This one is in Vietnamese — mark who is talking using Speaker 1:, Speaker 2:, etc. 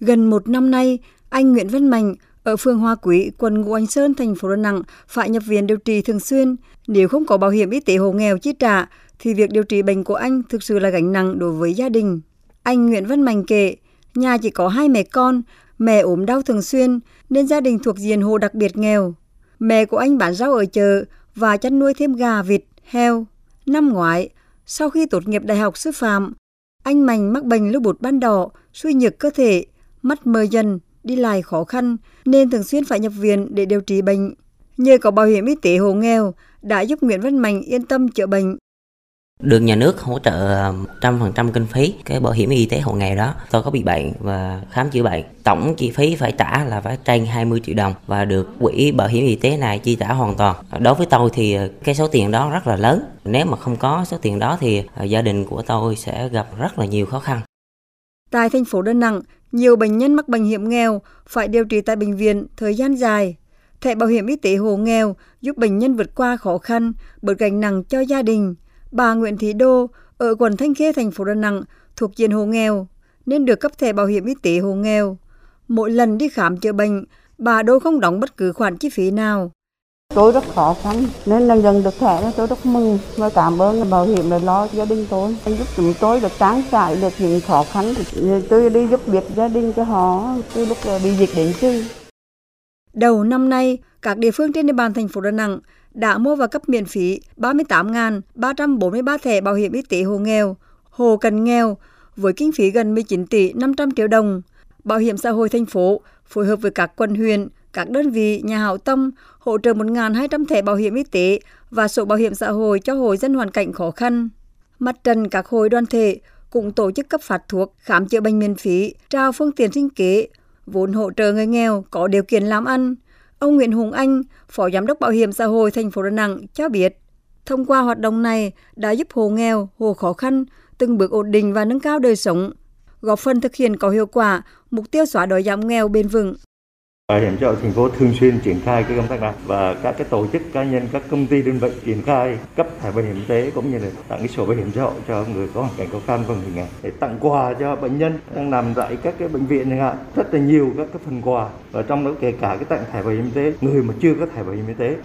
Speaker 1: Gần một năm nay, anh Nguyễn Văn Mạnh ở phường Hoa Quý, quận Ngũ Hành Sơn, thành phố Đà Nẵng phải nhập viện điều trị thường xuyên. Nếu không có bảo hiểm y tế hộ nghèo chi trả, thì việc điều trị bệnh của anh thực sự là gánh nặng đối với gia đình. Anh Nguyễn Văn Mạnh kể, nhà chỉ có hai mẹ con, mẹ ốm đau thường xuyên nên gia đình thuộc diện hộ đặc biệt nghèo. Mẹ của anh bán rau ở chợ và chăn nuôi thêm gà, vịt, heo. Năm ngoái, sau khi tốt nghiệp đại học sư phạm, anh Mạnh mắc bệnh lưu bột ban đỏ, suy nhược cơ thể, mắt mờ dần, đi lại khó khăn nên thường xuyên phải nhập viện để điều trị bệnh. Nhờ có bảo hiểm y tế hộ nghèo đã giúp Nguyễn Văn Mạnh yên tâm chữa bệnh.
Speaker 2: Được nhà nước hỗ trợ 100% kinh phí cái bảo hiểm y tế hộ nghèo đó. Tôi có bị bệnh và khám chữa bệnh. Tổng chi phí phải trả là phải trên 20 triệu đồng và được quỹ bảo hiểm y tế này chi trả hoàn toàn. Đối với tôi thì cái số tiền đó rất là lớn. Nếu mà không có số tiền đó thì gia đình của tôi sẽ gặp rất là nhiều khó khăn.
Speaker 1: Tại thành phố Đà Nẵng, nhiều bệnh nhân mắc bệnh hiểm nghèo phải điều trị tại bệnh viện thời gian dài. Thẻ bảo hiểm y tế hộ nghèo giúp bệnh nhân vượt qua khó khăn, bớt gánh nặng cho gia đình. Bà Nguyễn Thị Đô ở quận Thanh Khê, thành phố Đà Nẵng thuộc diện hộ nghèo nên được cấp thẻ bảo hiểm y tế hộ nghèo. Mỗi lần đi khám chữa bệnh, bà Đô không đóng bất cứ khoản chi phí nào.
Speaker 3: Tôi rất khó khăn nên là dần được thẻ nên tôi rất mừng và cảm ơn bảo hiểm đã lo gia đình tôi giúp chúng tôi được trang trải được những khó khăn tôi đi giúp việc gia đình cho họ từ lúc bị dịch đến chứ.
Speaker 1: Đầu năm nay, các địa phương trên địa bàn thành phố Đà Nẵng đã mua và cấp miễn phí 38.343 thẻ bảo hiểm y tế hộ nghèo, hộ cận nghèo với kinh phí gần 19 tỷ 500 triệu đồng. Bảo hiểm xã hội thành phố phối hợp với các quận huyện, các đơn vị nhà hảo tâm hỗ trợ 1.200 thẻ bảo hiểm y tế và sổ bảo hiểm xã hội cho hội dân hoàn cảnh khó khăn. Mặt trận các hội đoàn thể cũng tổ chức cấp phát thuốc, khám chữa bệnh miễn phí, trao phương tiện sinh kế, vốn hỗ trợ người nghèo có điều kiện làm ăn. Ông Nguyễn Hùng Anh, Phó Giám đốc Bảo hiểm xã hội thành phố Đà Nẵng cho biết, thông qua hoạt động này đã giúp hộ nghèo, hộ khó khăn từng bước ổn định và nâng cao đời sống, góp phần thực hiện có hiệu quả mục tiêu xóa đói giảm nghèo bền vững.
Speaker 4: Bảo hiểm xã hội thành phố thường xuyên triển khai cái công tác này và các cái tổ chức cá nhân, các công ty đơn vị triển khai cấp thẻ bảo hiểm y tế cũng như là tặng cái sổ bảo hiểm xã hội cho người có hoàn cảnh khó khăn và người nghèo để tặng quà cho bệnh nhân đang nằm tại các cái bệnh viện chẳng hạn. Rất là nhiều các cái phần quà và trong đó kể cả cái tặng thẻ bảo hiểm y tế người mà chưa có thẻ bảo hiểm y tế.